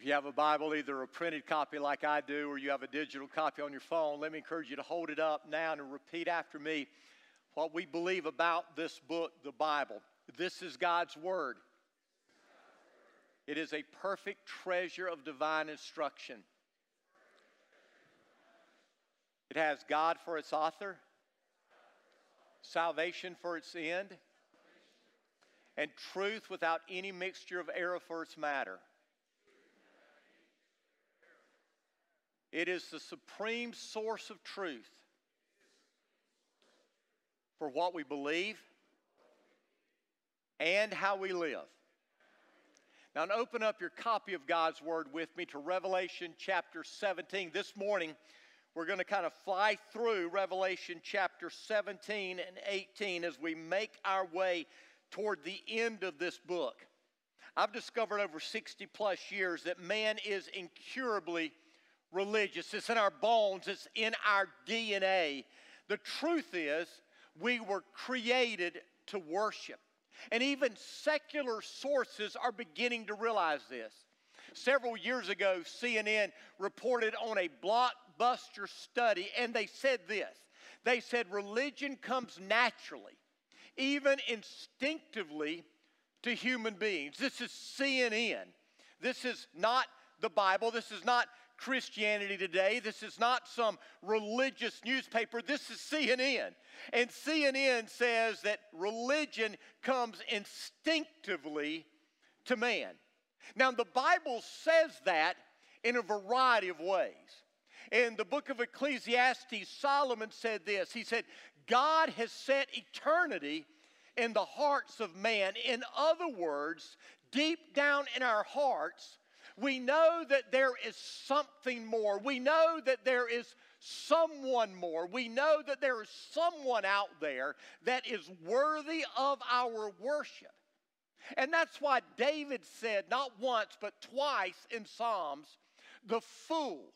If you have a Bible, either a printed copy like I do or you have a digital copy on your phone, let me encourage you to hold it up now and repeat after me what we believe about this book, the Bible. This is God's Word. It is a perfect treasure of divine instruction. It has God for its author, salvation for its end, and truth without any mixture of error for its matter. It is the supreme source of truth for what we believe and how we live. Now, open up your copy of God's Word with me to Revelation chapter 17. This morning, we're going to kind of fly through Revelation chapter 17 and 18 as we make our way toward the end of this book. I've discovered over 60 plus years that man is incurably religious. It's in our bones, it's in our DNA. The truth is, we were created to worship. And even secular sources are beginning to realize this. Several years ago, CNN reported on a blockbuster study, and they said this they said religion comes naturally, even instinctively, to human beings. This is CNN. This is not the Bible. This is not Christianity Today. This is not some religious newspaper. This is CNN. And CNN says that religion comes instinctively to man. Now, the Bible says that in a variety of ways. In the book of Ecclesiastes, Solomon said this He said, God has set eternity in the hearts of man. In other words, deep down in our hearts, we know that there is something more. We know that there is someone more. We know that there is someone out there that is worthy of our worship. And that's why David said, not once, but twice in Psalms, the fool,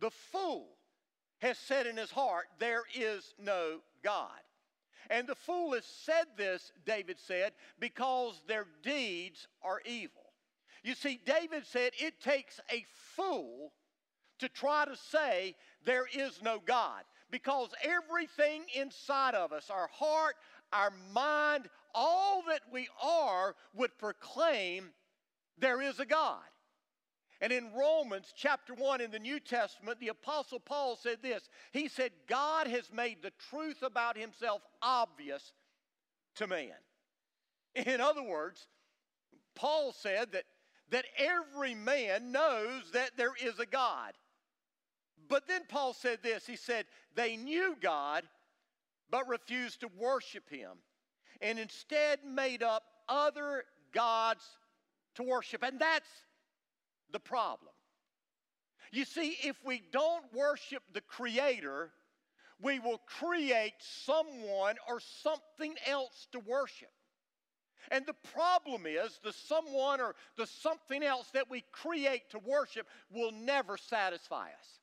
the fool has said in his heart, There is no God. And the fool has said this, David said, because their deeds are evil. You see, David said it takes a fool to try to say there is no God because everything inside of us, our heart, our mind, all that we are, would proclaim there is a God. And in Romans chapter 1 in the New Testament, the Apostle Paul said this He said, God has made the truth about himself obvious to man. In other words, Paul said that that every man knows that there is a God. But then Paul said this he said, they knew God, but refused to worship him, and instead made up other gods to worship. And that's the problem. You see, if we don't worship the Creator, we will create someone or something else to worship. And the problem is the someone or the something else that we create to worship will never satisfy us.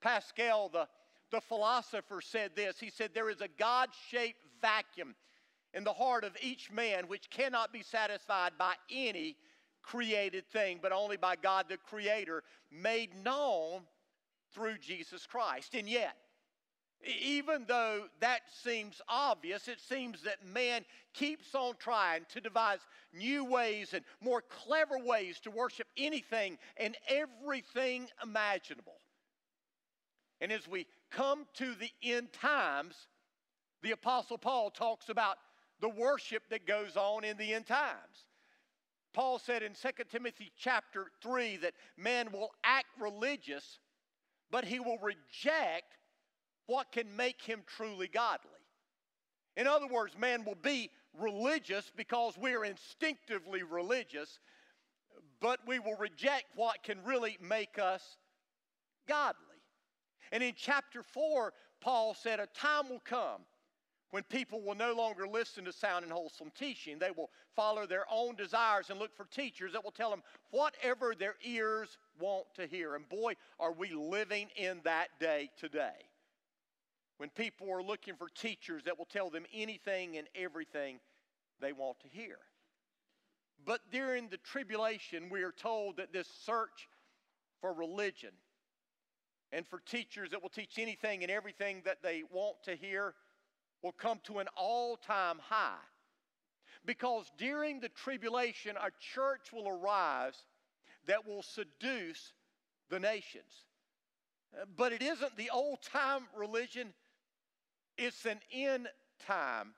Pascal, the, the philosopher, said this. He said, There is a God shaped vacuum in the heart of each man which cannot be satisfied by any created thing, but only by God the Creator, made known through Jesus Christ. And yet, even though that seems obvious, it seems that man keeps on trying to devise new ways and more clever ways to worship anything and everything imaginable. And as we come to the end times, the Apostle Paul talks about the worship that goes on in the end times. Paul said in 2 Timothy chapter 3 that man will act religious, but he will reject what can make him truly godly. In other words, man will be religious because we're instinctively religious, but we will reject what can really make us godly. And in chapter 4, Paul said, A time will come when people will no longer listen to sound and wholesome teaching. They will follow their own desires and look for teachers that will tell them whatever their ears want to hear. And boy, are we living in that day today when people are looking for teachers that will tell them anything and everything they want to hear. But during the tribulation, we are told that this search for religion and for teachers that will teach anything and everything that they want to hear will come to an all time high. Because during the tribulation, a church will arise that will seduce the nations. But it isn't the old time religion, it's an end time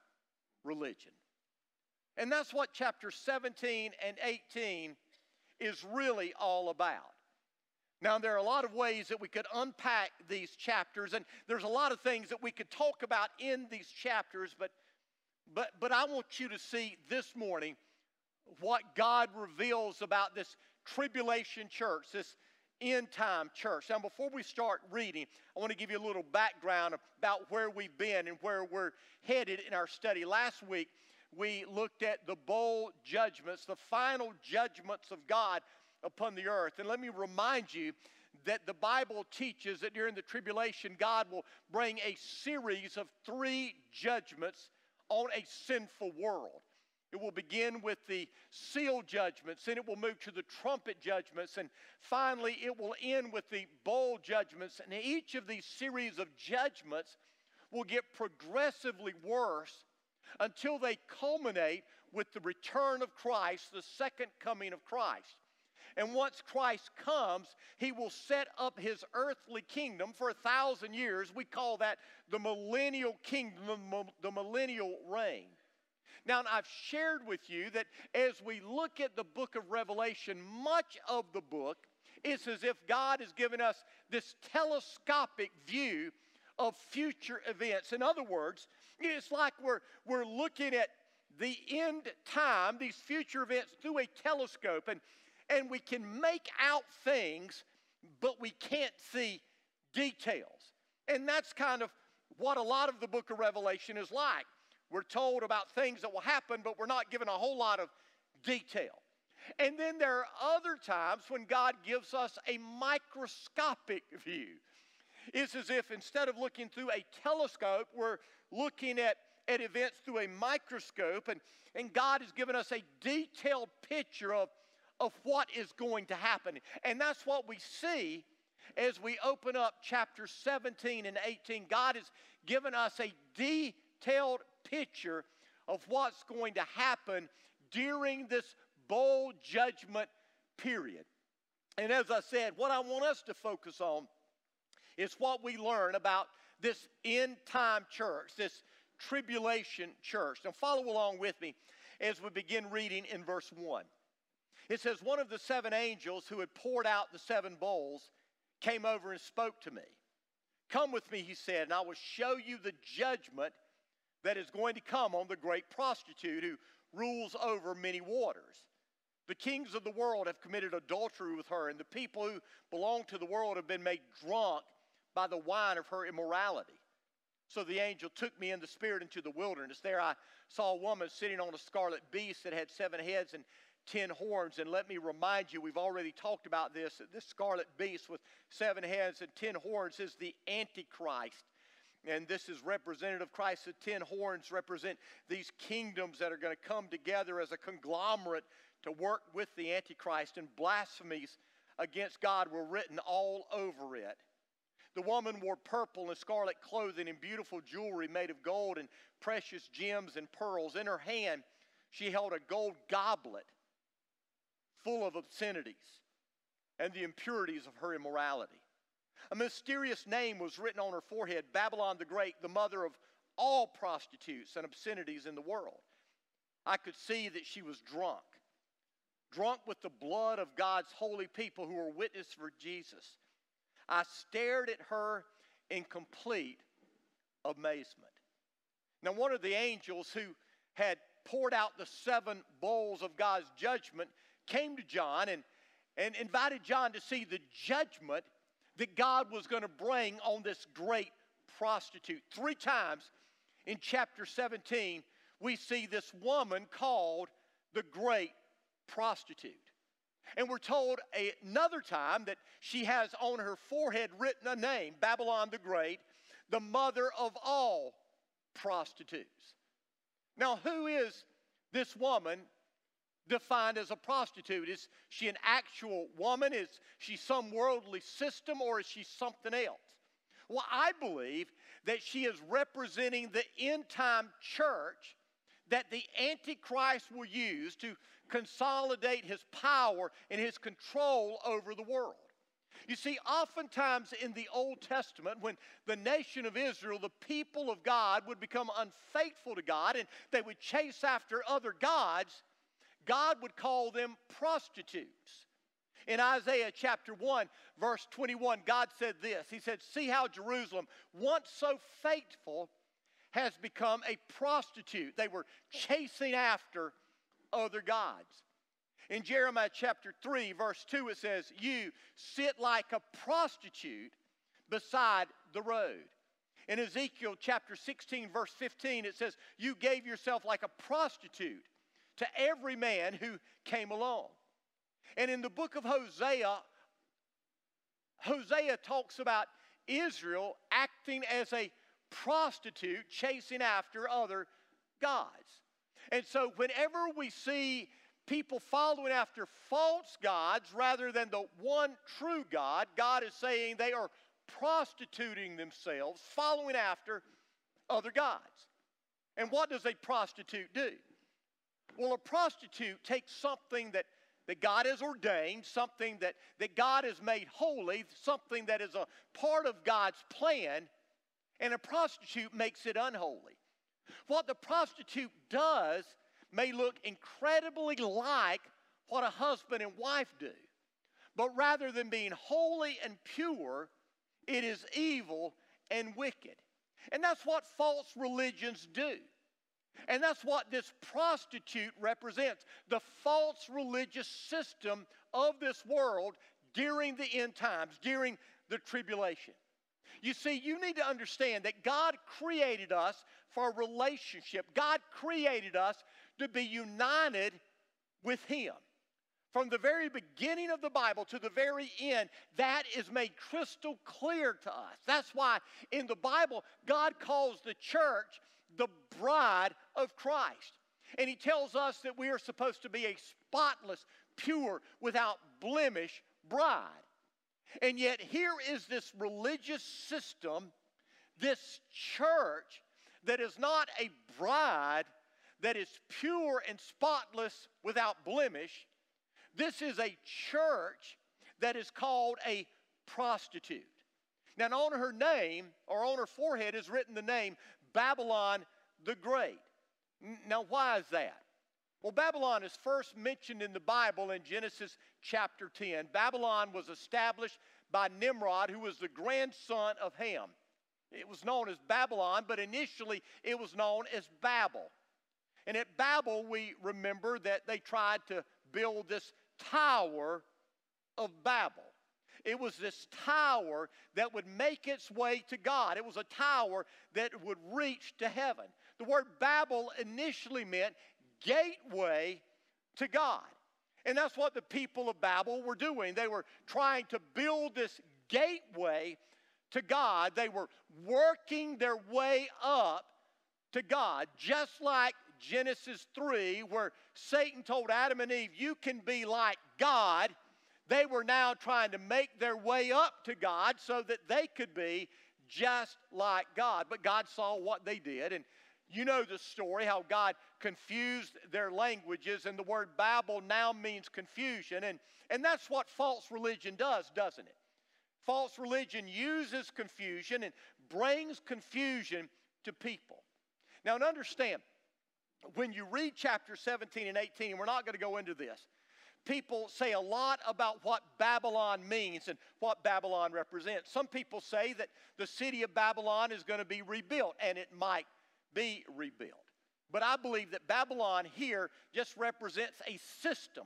religion. And that's what chapter 17 and 18 is really all about. Now, there are a lot of ways that we could unpack these chapters, and there's a lot of things that we could talk about in these chapters, but, but, but I want you to see this morning what God reveals about this tribulation church, this end time church. Now, before we start reading, I want to give you a little background about where we've been and where we're headed in our study. Last week, we looked at the bowl judgments, the final judgments of God upon the earth. And let me remind you that the Bible teaches that during the tribulation, God will bring a series of three judgments on a sinful world. It will begin with the seal judgments, then it will move to the trumpet judgments, and finally it will end with the bowl judgments. And each of these series of judgments will get progressively worse until they culminate with the return of Christ, the second coming of Christ. And once Christ comes, he will set up his earthly kingdom for a thousand years. We call that the millennial kingdom, the millennial reign. Now, I've shared with you that as we look at the book of Revelation, much of the book is as if God has given us this telescopic view of future events. In other words, it's like we're, we're looking at the end time, these future events, through a telescope, and, and we can make out things, but we can't see details. And that's kind of what a lot of the book of Revelation is like. We're told about things that will happen, but we're not given a whole lot of detail. And then there are other times when God gives us a microscopic view. It's as if instead of looking through a telescope, we're looking at, at events through a microscope, and, and God has given us a detailed picture of, of what is going to happen. And that's what we see as we open up chapter 17 and 18. God has given us a detailed picture of what's going to happen during this bowl judgment period. And as I said, what I want us to focus on is what we learn about this end time church, this tribulation church. Now, follow along with me as we begin reading in verse 1. It says, One of the seven angels who had poured out the seven bowls came over and spoke to me. Come with me, he said, and I will show you the judgment that is going to come on the great prostitute who rules over many waters. The kings of the world have committed adultery with her, and the people who belong to the world have been made drunk by the wine of her immorality. So the angel took me in the spirit into the wilderness. There I saw a woman sitting on a scarlet beast that had seven heads and ten horns. And let me remind you, we've already talked about this. This scarlet beast with seven heads and ten horns is the Antichrist. And this is representative Christ. The ten horns represent these kingdoms that are going to come together as a conglomerate to work with the Antichrist. And blasphemies against God were written all over it. The woman wore purple and scarlet clothing and beautiful jewelry made of gold and precious gems and pearls. In her hand, she held a gold goblet full of obscenities and the impurities of her immorality. A mysterious name was written on her forehead Babylon the Great, the mother of all prostitutes and obscenities in the world. I could see that she was drunk, drunk with the blood of God's holy people who were witness for Jesus. I stared at her in complete amazement. Now, one of the angels who had poured out the seven bowls of God's judgment came to John and, and invited John to see the judgment that God was going to bring on this great prostitute. Three times in chapter 17, we see this woman called the great prostitute. And we're told another time that she has on her forehead written a name Babylon the Great, the mother of all prostitutes. Now, who is this woman defined as a prostitute? Is she an actual woman? Is she some worldly system or is she something else? Well, I believe that she is representing the end time church that the Antichrist will use to consolidate his power and his control over the world. You see, oftentimes in the Old Testament, when the nation of Israel, the people of God, would become unfaithful to God and they would chase after other gods, God would call them prostitutes. In Isaiah chapter 1, verse 21, God said this He said, See how Jerusalem, once so faithful, has become a prostitute. They were chasing after other gods. In Jeremiah chapter 3, verse 2, it says, You sit like a prostitute beside the road. In Ezekiel chapter 16, verse 15, it says, You gave yourself like a prostitute to every man who came along. And in the book of Hosea, Hosea talks about Israel acting as a prostitute chasing after other gods. And so, whenever we see people following after false gods rather than the one true God, God is saying they are prostituting themselves, following after other gods. And what does a prostitute do? Well, a prostitute takes something that, that God has ordained, something that, that God has made holy, something that is a part of God's plan, and a prostitute makes it unholy. What the prostitute does may look incredibly like what a husband and wife do, but rather than being holy and pure, it is evil and wicked. And that's what false religions do. And that's what this prostitute represents the false religious system of this world during the end times, during the tribulation. You see, you need to understand that God created us for a relationship. God created us to be united with Him. From the very beginning of the Bible to the very end, that is made crystal clear to us. That's why in the Bible, God calls the church the bride of Christ. And He tells us that we are supposed to be a spotless, pure, without blemish bride. And yet, here is this religious system, this church that is not a bride that is pure and spotless without blemish. This is a church that is called a prostitute. Now, on her name or on her forehead is written the name Babylon the Great. Now, why is that? Well, Babylon is first mentioned in the Bible in Genesis chapter 10. Babylon was established by Nimrod, who was the grandson of Ham. It was known as Babylon, but initially it was known as Babel. And at Babel, we remember that they tried to build this tower of Babel. It was this tower that would make its way to God. It was a tower that would reach to heaven. The word Babel initially meant gateway to God. And that's what the people of Babel were doing. They were trying to build this gateway to God. They were working their way up to God, just like Genesis 3, where Satan told Adam and Eve, You can be like God. They were now trying to make their way up to God so that they could be just like God. But God saw what they did. And you know the story how God confused their languages, and the word Babel now means confusion. And, and that's what false religion does, doesn't it? False religion uses confusion and brings confusion to people. Now, and understand, when you read chapter 17 and 18, and we're not going to go into this, people say a lot about what Babylon means and what Babylon represents. Some people say that the city of Babylon is going to be rebuilt, and it might be rebuilt. But I believe that Babylon here just represents a system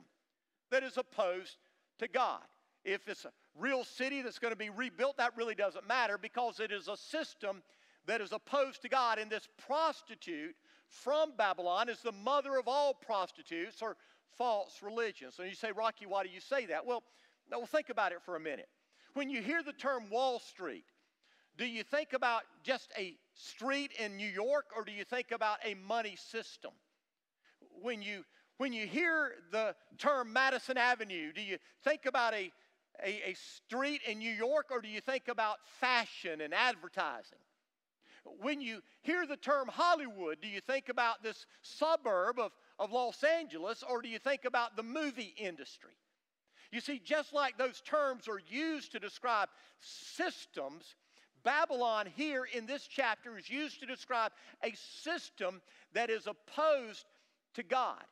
that is opposed to God. If it's a real city that's going to be rebuilt, that really doesn't matter because it is a system that is opposed to God. And this prostitute from Babylon is the mother of all prostitutes or false religions. And you say, Rocky, why do you say that? Well, well, think about it for a minute. When you hear the term Wall Street, do you think about just a street in New York or do you think about a money system? When you When you hear the term Madison Avenue, do you think about a, a, a street in New York or do you think about fashion and advertising? When you hear the term Hollywood, do you think about this suburb of, of Los Angeles or do you think about the movie industry? You see, just like those terms are used to describe systems, Babylon here in this chapter is used to describe a system that is opposed to God.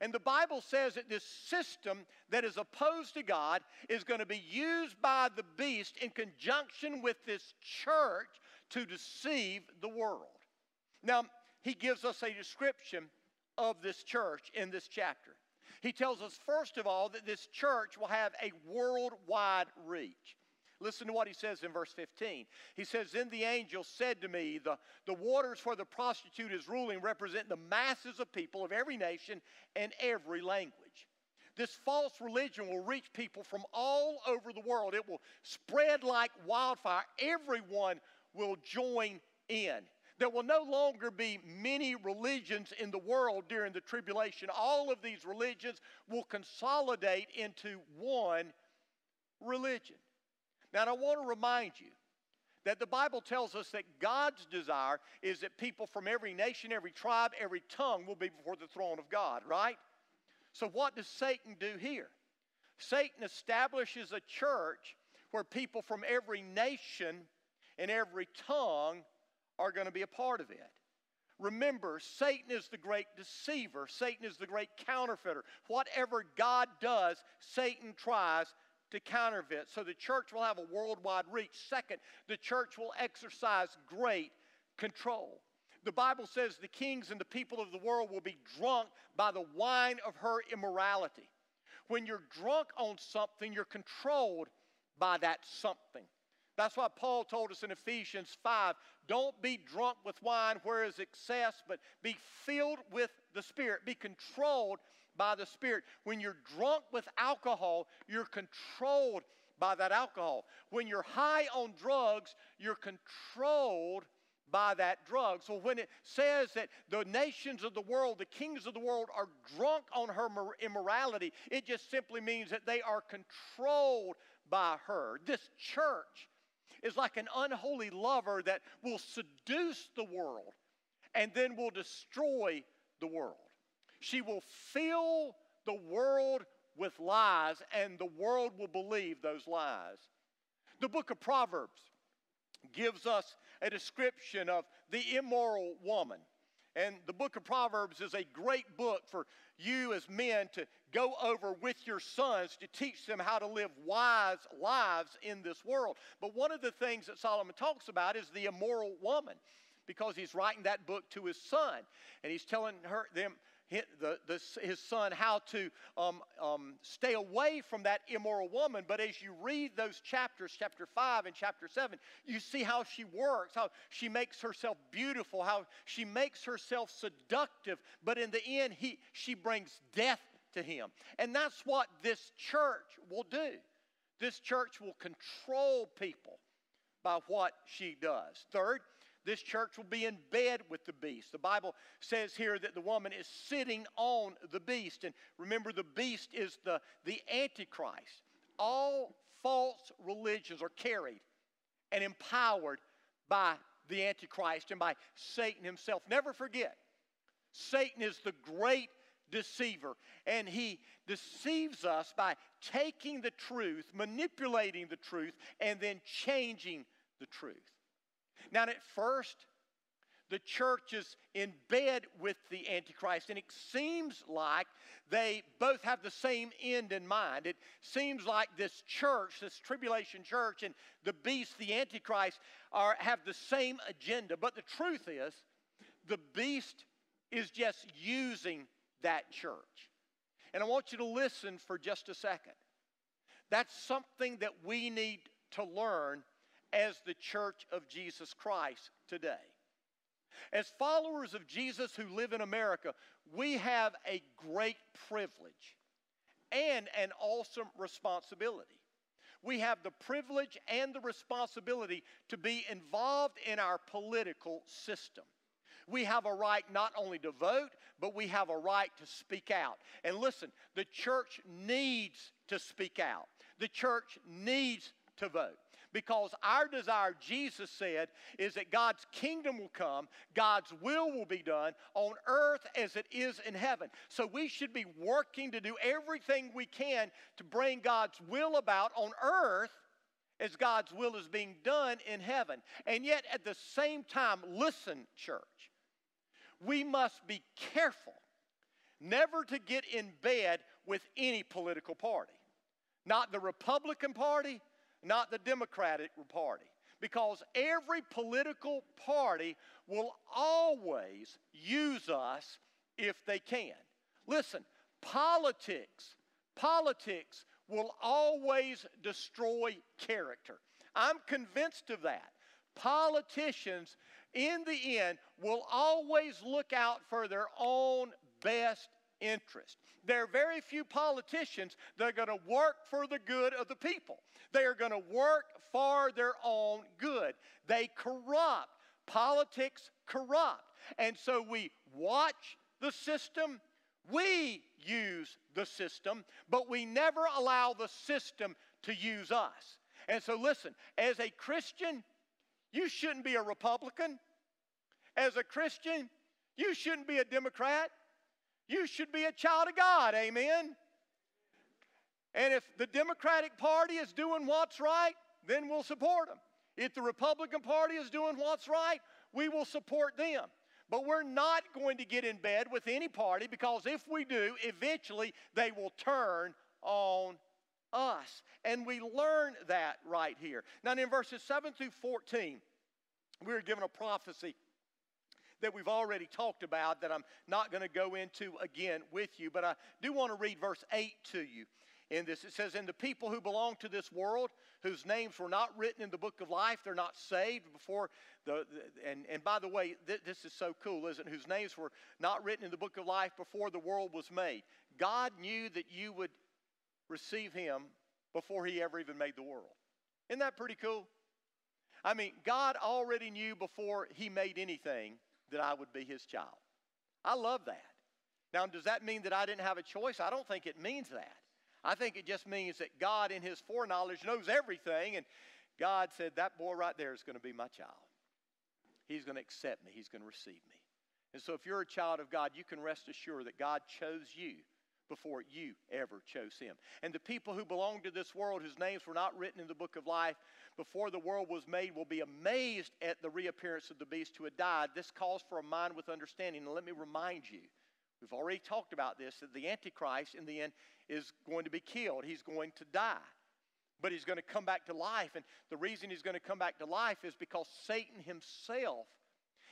And the Bible says that this system that is opposed to God is going to be used by the beast in conjunction with this church to deceive the world. Now, he gives us a description of this church in this chapter. He tells us, first of all, that this church will have a worldwide reach. Listen to what he says in verse 15. He says, Then the angel said to me, the, the waters where the prostitute is ruling represent the masses of people of every nation and every language. This false religion will reach people from all over the world. It will spread like wildfire. Everyone will join in. There will no longer be many religions in the world during the tribulation. All of these religions will consolidate into one religion. Now, I want to remind you that the Bible tells us that God's desire is that people from every nation, every tribe, every tongue will be before the throne of God, right? So, what does Satan do here? Satan establishes a church where people from every nation and every tongue are going to be a part of it. Remember, Satan is the great deceiver. Satan is the great counterfeiter. Whatever God does, Satan tries to counterfeit. So the church will have a worldwide reach. Second, the church will exercise great control. The Bible says the kings and the people of the world will be drunk by the wine of her immorality. When you're drunk on something, you're controlled by that something. That's why Paul told us in Ephesians 5 don't be drunk with wine where is excess, but be filled with the Spirit. Be controlled by the Spirit. When you're drunk with alcohol, you're controlled by that alcohol. When you're high on drugs, you're controlled by that drug. So when it says that the nations of the world, the kings of the world, are drunk on her immorality, it just simply means that they are controlled by her. This church is like an unholy lover that will seduce the world and then will destroy the world. She will fill the world with lies, and the world will believe those lies. The book of Proverbs gives us a description of the immoral woman. And the book of Proverbs is a great book for you as men to go over with your sons to teach them how to live wise lives in this world. But one of the things that Solomon talks about is the immoral woman because he's writing that book to his son and he's telling her them his son how to um, um, stay away from that immoral woman. But as you read those chapters, chapter 5 and chapter 7, you see how she works, how she makes herself beautiful, how she makes herself seductive. But in the end, he, she brings death to him. And that's what this church will do. This church will control people by what she does. Third, this church will be in bed with the beast. The Bible says here that the woman is sitting on the beast. And remember, the beast is the, the Antichrist. All false religions are carried and empowered by the Antichrist and by Satan himself. Never forget, Satan is the great deceiver, and he deceives us by taking the truth, manipulating the truth, and then changing the truth. Now, at first, the church is in bed with the Antichrist, and it seems like they both have the same end in mind. It seems like this church, this tribulation church, and the beast, the Antichrist, are, have the same agenda. But the truth is, the beast is just using that church. And I want you to listen for just a second. That's something that we need to learn as the church of Jesus Christ today. As followers of Jesus who live in America, we have a great privilege and an awesome responsibility. We have the privilege and the responsibility to be involved in our political system. We have a right not only to vote, but we have a right to speak out. And listen, the church needs to speak out, the church needs to vote. Because our desire, Jesus said, is that God's kingdom will come, God's will will be done on earth as it is in heaven. So we should be working to do everything we can to bring God's will about on earth as God's will is being done in heaven. And yet, at the same time, listen, church, we must be careful never to get in bed with any political party. Not the Republican Party, not the Democratic Party. Because every political party will always use us if they can. Listen, politics, politics will always destroy character. I'm convinced of that. Politicians, in the end, will always look out for their own best interest. There are very few politicians that are going to work for the good of the people. They are going to work for their own good. They corrupt. Politics corrupt. And so we watch the system, we use the system, but we never allow the system to use us. And so, listen, as a Christian, you shouldn't be a Republican. As a Christian, you shouldn't be a Democrat. You should be a child of God. Amen. And if the Democratic Party is doing what's right, then we'll support them. If the Republican Party is doing what's right, we will support them. But we're not going to get in bed with any party because if we do, eventually they will turn on us. And we learn that right here. Now, in verses 7 through 14, we are given a prophecy that we've already talked about that I'm not going to go into again with you, but I do want to read verse 8 to you in this. It says, And the people who belong to this world, whose names were not written in the book of life, they're not saved before the. the and, and by the way, th- this is so cool, isn't it? Whose names were not written in the book of life before the world was made. God knew that you would receive Him before He ever even made the world. Isn't that pretty cool? I mean, God already knew before He made anything that I would be His child. I love that. Now, does that mean that I didn't have a choice? I don't think it means that. I think it just means that God, in His foreknowledge, knows everything, and God said, That boy right there is going to be my child. He's going to accept me, He's going to receive me. And so, if you're a child of God, you can rest assured that God chose you before you ever chose him. And the people who belong to this world, whose names were not written in the book of life before the world was made, will be amazed at the reappearance of the beast who had died. This calls for a mind with understanding. And let me remind you, we've already talked about this, that the Antichrist in the end is going to be killed, he's going to die. But he's going to come back to life. And the reason he's going to come back to life is because Satan himself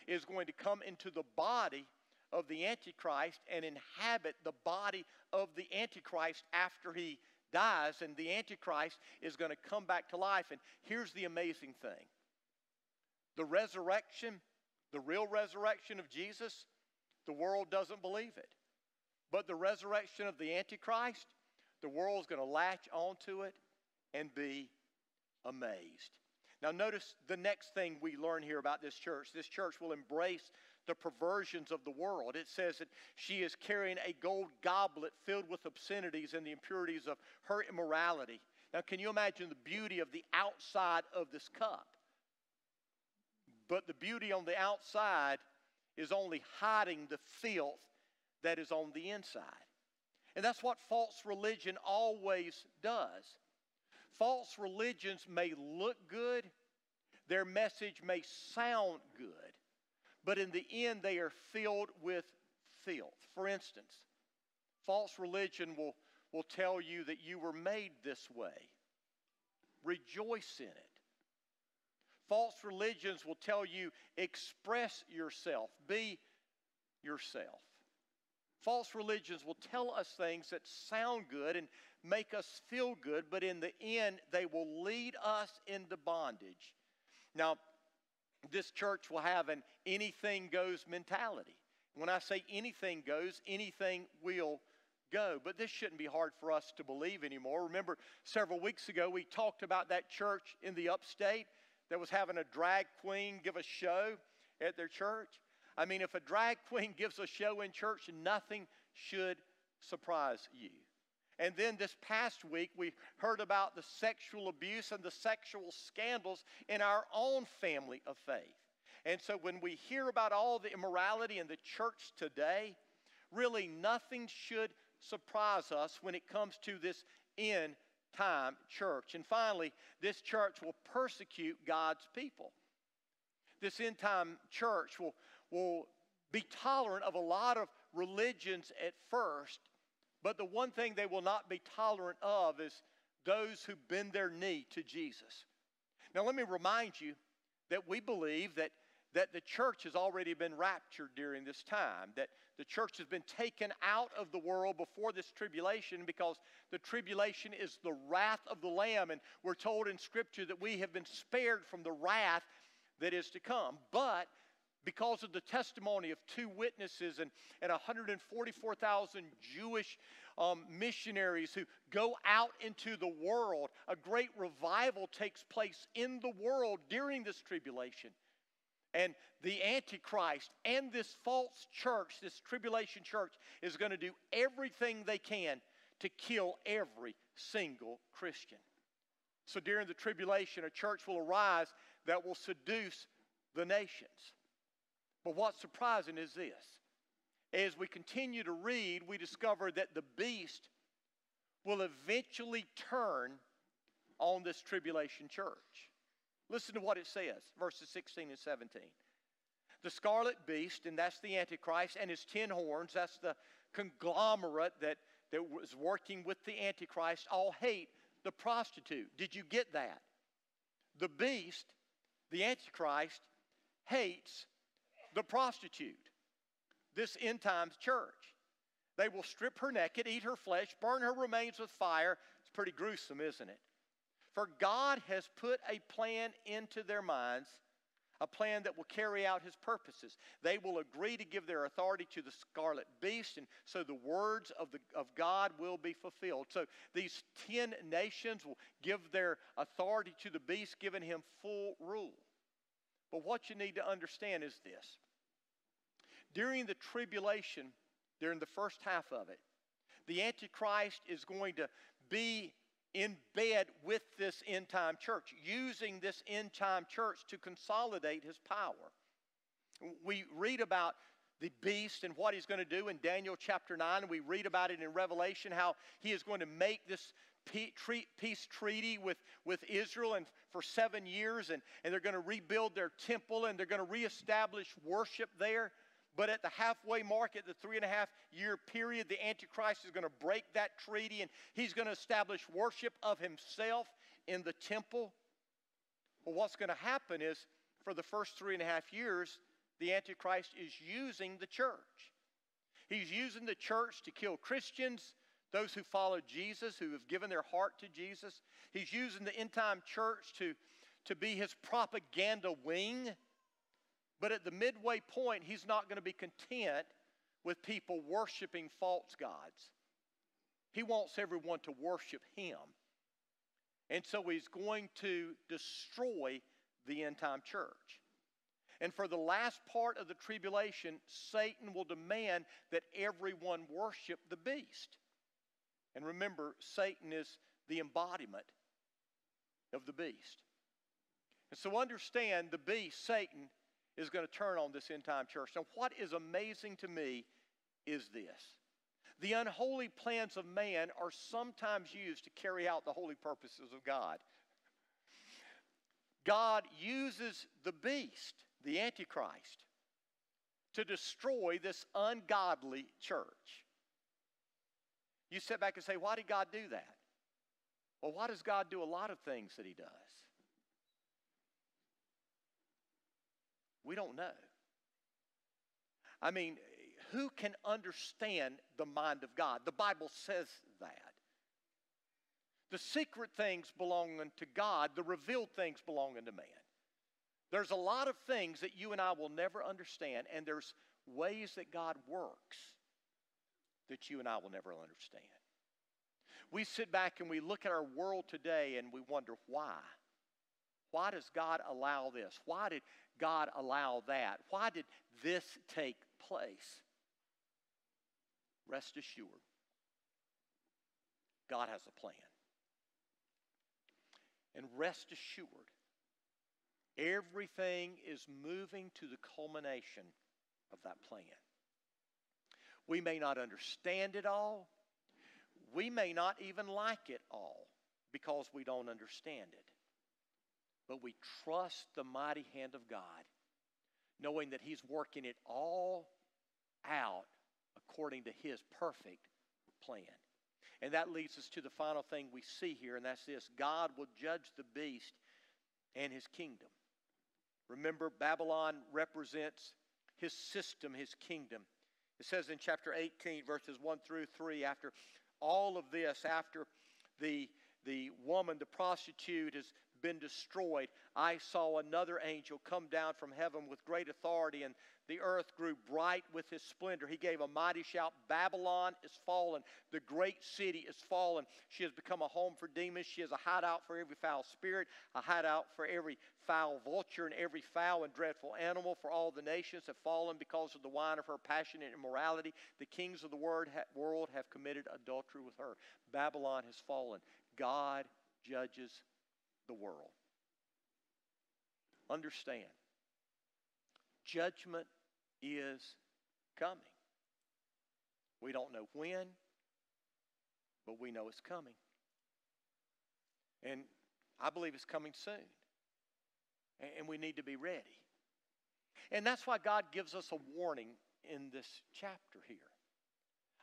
is going to come into the body of the Antichrist and inhabit the body of the Antichrist after he dies. And the Antichrist is going to come back to life. And here's the amazing thing the resurrection, the real resurrection of Jesus, the world doesn't believe it. But the resurrection of the Antichrist, the world's going to latch onto it and be amazed. Now, notice the next thing we learn here about this church. This church will embrace the perversions of the world. It says that she is carrying a gold goblet filled with obscenities and the impurities of her immorality. Now, can you imagine the beauty of the outside of this cup? But the beauty on the outside is only hiding the filth that is on the inside. And that's what false religion always does. False religions may look good, their message may sound good, but in the end, they are filled with filth. For instance, false religion will, will tell you that you were made this way, rejoice in it. False religions will tell you, express yourself, be yourself. False religions will tell us things that sound good and make us feel good, but in the end, they will lead us into bondage. Now, this church will have an anything goes mentality. When I say anything goes, anything will go. But this shouldn't be hard for us to believe anymore. Remember, several weeks ago, we talked about that church in the upstate that was having a drag queen give a show at their church. I mean, if a drag queen gives a show in church, nothing should surprise you. And then this past week, we heard about the sexual abuse and the sexual scandals in our own family of faith. And so when we hear about all the immorality in the church today, really nothing should surprise us when it comes to this end time church. And finally, this church will persecute God's people. This end time church will, will be tolerant of a lot of religions at first, but the one thing they will not be tolerant of is those who bend their knee to Jesus. Now, let me remind you that we believe that, that the church has already been raptured during this time, that the church has been taken out of the world before this tribulation because the tribulation is the wrath of the Lamb. And we're told in Scripture that we have been spared from the wrath that is to come. But because of the testimony of two witnesses and, and 144,000 Jewish um, missionaries who go out into the world. A great revival takes place in the world during this tribulation. And the Antichrist and this false church, this tribulation church, is going to do everything they can to kill every single Christian. So during the tribulation, a church will arise that will seduce the nations. But what's surprising is this as we continue to read, we discover that the beast will eventually turn on this tribulation church. Listen to what it says, verses 16 and 17. The scarlet beast, and that's the Antichrist, and his ten horns, that's the conglomerate that, that was working with the Antichrist, all hate the prostitute. Did you get that? The beast, the Antichrist, hates the prostitute, this end times church. They will strip her naked, eat her flesh, burn her remains with fire. It's pretty gruesome, isn't it? For God has put a plan into their minds, a plan that will carry out his purposes. They will agree to give their authority to the scarlet beast, and so the words of, the, of God will be fulfilled. So these ten nations will give their authority to the beast, giving him full rule. But what you need to understand is this during the tribulation, during the first half of it, the Antichrist is going to be in bed with this end time church, using this end time church to consolidate his power. We read about the beast and what he's going to do in Daniel chapter 9. And we read about it in Revelation how he is going to make this peace treaty with, with Israel and for seven years, and, and they're going to rebuild their temple and they're going to reestablish worship there. But at the halfway mark, at the three and a half year period, the Antichrist is going to break that treaty and he's going to establish worship of himself in the temple. Well, what's going to happen is for the first three and a half years, the Antichrist is using the church. He's using the church to kill Christians, those who follow Jesus, who have given their heart to Jesus. He's using the end time church to, to be his propaganda wing but at the midway point, he's not going to be content with people worshiping false gods. He wants everyone to worship him. And so he's going to destroy the end time church. And for the last part of the tribulation, Satan will demand that everyone worship the beast. And remember, Satan is the embodiment of the beast. And so understand the beast, Satan, is going to turn on this end time church. Now, what is amazing to me is this the unholy plans of man are sometimes used to carry out the holy purposes of God. God uses the beast, the Antichrist, to destroy this ungodly church. You sit back and say, why did God do that? Well, why does God do a lot of things that He does? We don't know. I mean, who can understand the mind of God? The Bible says that. The secret things belong unto God, the revealed things belong unto man. There's a lot of things that you and I will never understand, and there's ways that God works that you and I will never understand. We sit back and we look at our world today and we wonder why. Why does God allow this? Why did God allow that? Why did this take place? Rest assured, God has a plan. And rest assured, everything is moving to the culmination of that plan. We may not understand it all. We may not even like it all because we don't understand it. But we trust the mighty hand of God, knowing that He's working it all out according to His perfect plan. And that leads us to the final thing we see here, and that's this God will judge the beast and his kingdom. Remember, Babylon represents his system, his kingdom. It says in chapter 18, verses 1 through 3, after all of this, after the, the woman, the prostitute, has been destroyed, I saw another angel come down from heaven with great authority, and the earth grew bright with his splendor. He gave a mighty shout Babylon is fallen. The great city is fallen. She has become a home for demons. She is a hideout for every foul spirit, a hideout for every foul vulture and every foul and dreadful animal. For all the nations have fallen because of the wine of her passionate immorality. The kings of the world have committed adultery with her. Babylon has fallen. God judges the world. Understand, judgment is coming. We don't know when, but we know it's coming. And I believe it's coming soon. And we need to be ready. And that's why God gives us a warning in this chapter here.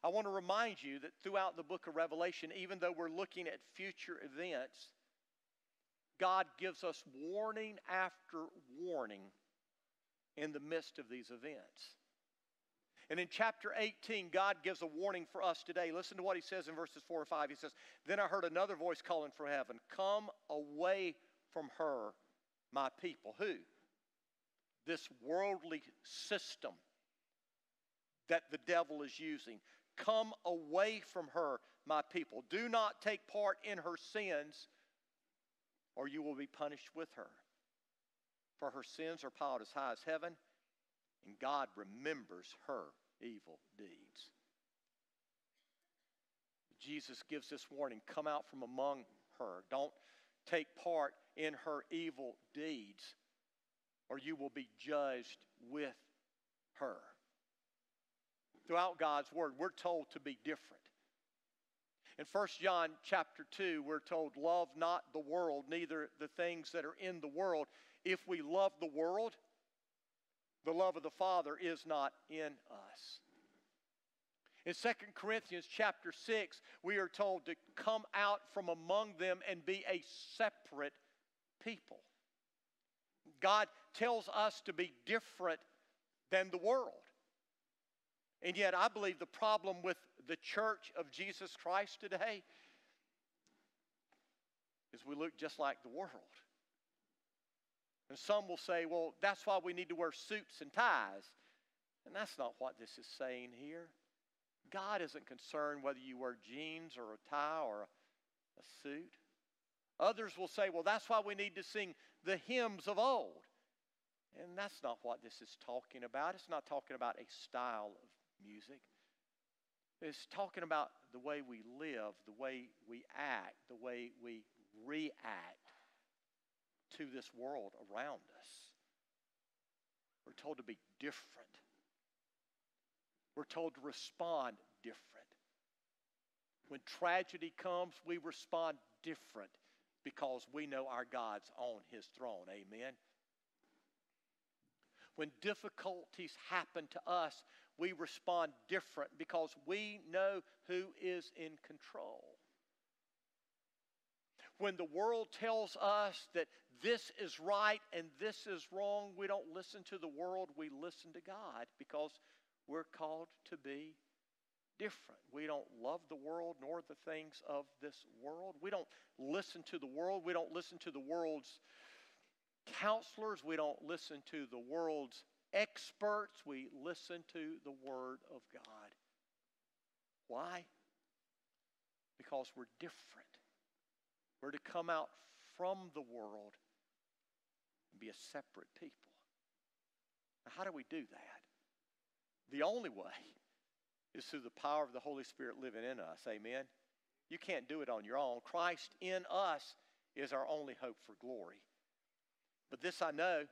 I want to remind you that throughout the book of Revelation, even though we're looking at future events, God gives us warning after warning in the midst of these events. And in chapter 18, God gives a warning for us today. Listen to what he says in verses 4 and 5. He says, Then I heard another voice calling from heaven, Come away from her, my people. Who? This worldly system that the devil is using. Come away from her, my people. Do not take part in her sins or you will be punished with her. For her sins are piled as high as heaven, and God remembers her evil deeds. Jesus gives this warning come out from among her. Don't take part in her evil deeds, or you will be judged with her. Throughout God's word, we're told to be different. In 1 John chapter 2, we're told, Love not the world, neither the things that are in the world. If we love the world, the love of the Father is not in us. In 2 Corinthians chapter 6, we are told to come out from among them and be a separate people. God tells us to be different than the world. And yet, I believe the problem with the church of Jesus Christ today is we look just like the world. And some will say, well, that's why we need to wear suits and ties. And that's not what this is saying here. God isn't concerned whether you wear jeans or a tie or a, suit. Others will say, well, that's why we need to sing the hymns of old. And that's not what this is talking about. It's not talking about a style of music. It's talking about the way we live, the way we act, the way we react to this world around us. We're told to be different. We're told to respond different. When tragedy comes, we respond different because we know our God's on his throne. Amen. When difficulties happen to us, we respond different because we know who is in control. When the world tells us that this is right and this is wrong, we don't listen to the world, we listen to God because we're called to be different. We don't love the world nor the things of this world. We don't listen to the world. We don't listen to the world's counselors. We don't listen to the world's experts, we listen to the Word of God. Why? Because we're different. We're to come out from the world and be a separate people. Now, how do we do that? The only way is through the power of the Holy Spirit living in us. Amen. You can't do it on your own. Christ in us is our only hope for glory. But this I know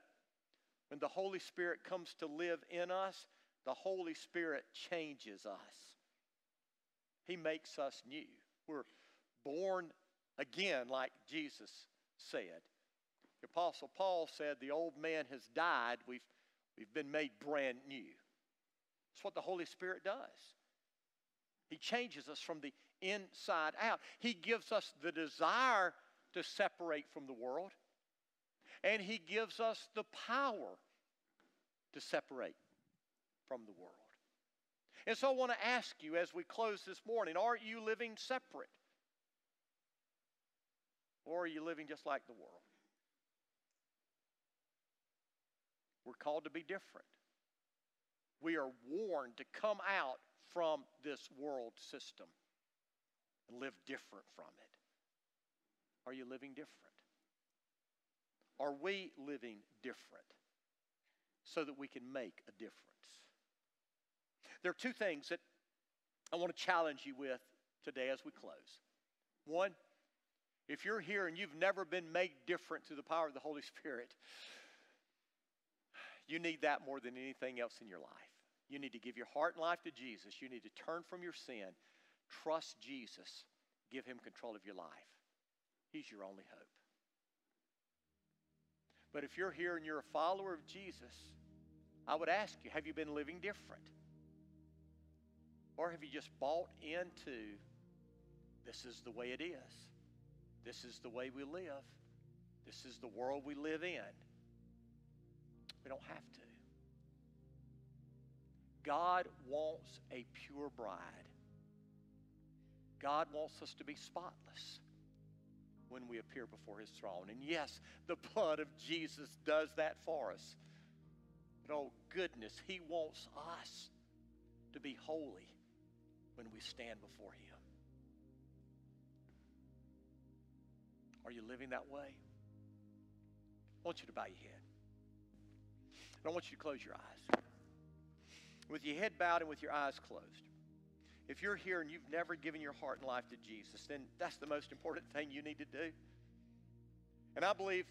when the Holy Spirit comes to live in us, the Holy Spirit changes us. He makes us new. We're born again, like Jesus said. The Apostle Paul said, The old man has died. We've, we've been made brand new. That's what the Holy Spirit does. He changes us from the inside out. He gives us the desire to separate from the world, and He gives us the power to separate from the world. And so I want to ask you as we close this morning are you living separate? Or are you living just like the world? We're called to be different. We are warned to come out from this world system and live different from it. Are you living different? Are we living different so that we can make a difference? There are two things that I want to challenge you with today as we close. One, if you're here and you've never been made different through the power of the Holy Spirit, you need that more than anything else in your life. You need to give your heart and life to Jesus. You need to turn from your sin, trust Jesus, give him control of your life. He's your only hope. But if you're here and you're a follower of Jesus, I would ask you have you been living different? Or have you just bought into this is the way it is? This is the way we live. This is the world we live in. We don't have to. God wants a pure bride. God wants us to be spotless when we appear before his throne. And yes, the blood of Jesus does that for us. But oh, goodness, he wants us to be holy when we stand before him. Are you living that way? I want you to bow your head. And I want you to close your eyes. With your head bowed and with your eyes closed. If you're here and you've never given your heart and life to Jesus, then that's the most important thing you need to do. And I believe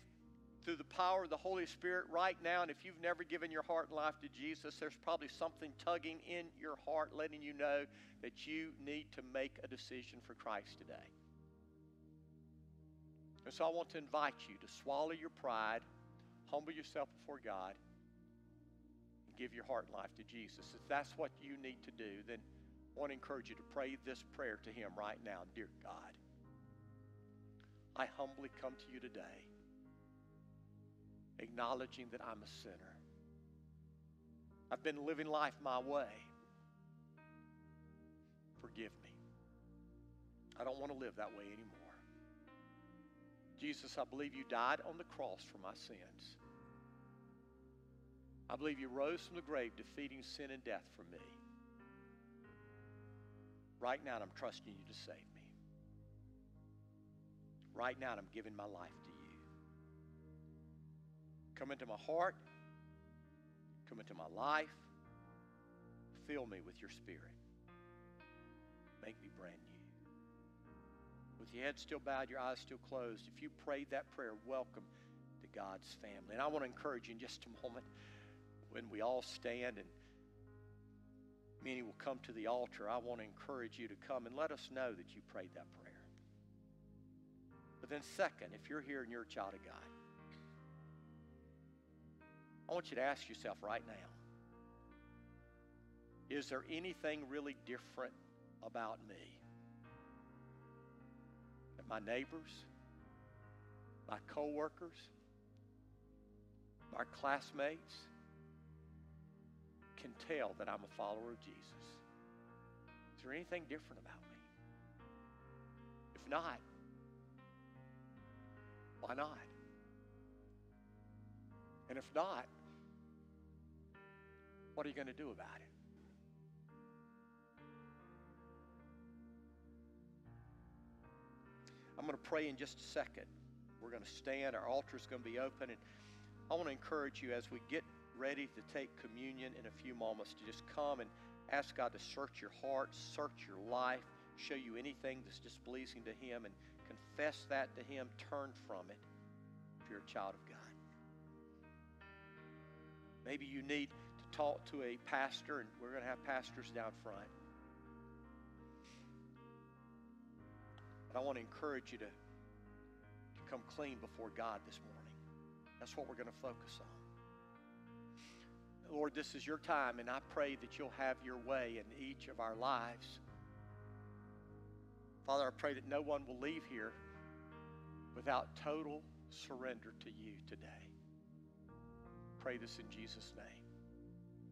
through the power of the Holy Spirit right now, and if you've never given your heart and life to Jesus, there's probably something tugging in your heart letting you know that you need to make a decision for Christ today. And so I want to invite you to swallow your pride, humble yourself before God, and give your heart and life to Jesus. If that's what you need to do, then I want to encourage you to pray this prayer to Him right now. Dear God, I humbly come to you today, acknowledging that I'm a sinner. I've been living life my way. Forgive me. I don't want to live that way anymore. Jesus, I believe you died on the cross for my sins. I believe you rose from the grave, defeating sin and death for me. Right now, I'm trusting you to save me. Right now, I'm giving my life to you. Come into my heart, come into my life, fill me with your spirit. Make me brand new with your head still bowed, your eyes still closed, if you prayed that prayer, welcome to God's family. And I want to encourage you in just a moment when we all stand and many will come to the altar. I want to encourage you to come and let us know that you prayed that prayer. But then, second, if you're here and you're a child of God, I want you to ask yourself right now is there anything really different about me? my neighbors, my coworkers, my classmates can tell that I'm a follower of Jesus. Is there anything different about me? If not, why not? And if not, what are you going to do about it? I'm going to pray in just a second. We're going to stand. Our altar is going to be open. And I want to encourage you as we get ready to take communion in a few moments to just come and ask God to search your heart, search your life, show you anything that's displeasing to Him, and confess that to Him. Turn from it if you're a child of God. Maybe you need to talk to a pastor, and we're going to have pastors down front. But I want to encourage you to, to come clean before God this morning. That's what we're going to focus on. Lord, this is your time, and I pray that you'll have your way in each of our lives. Father, I pray that no one will leave here without total surrender to you today. Pray this in Jesus' name.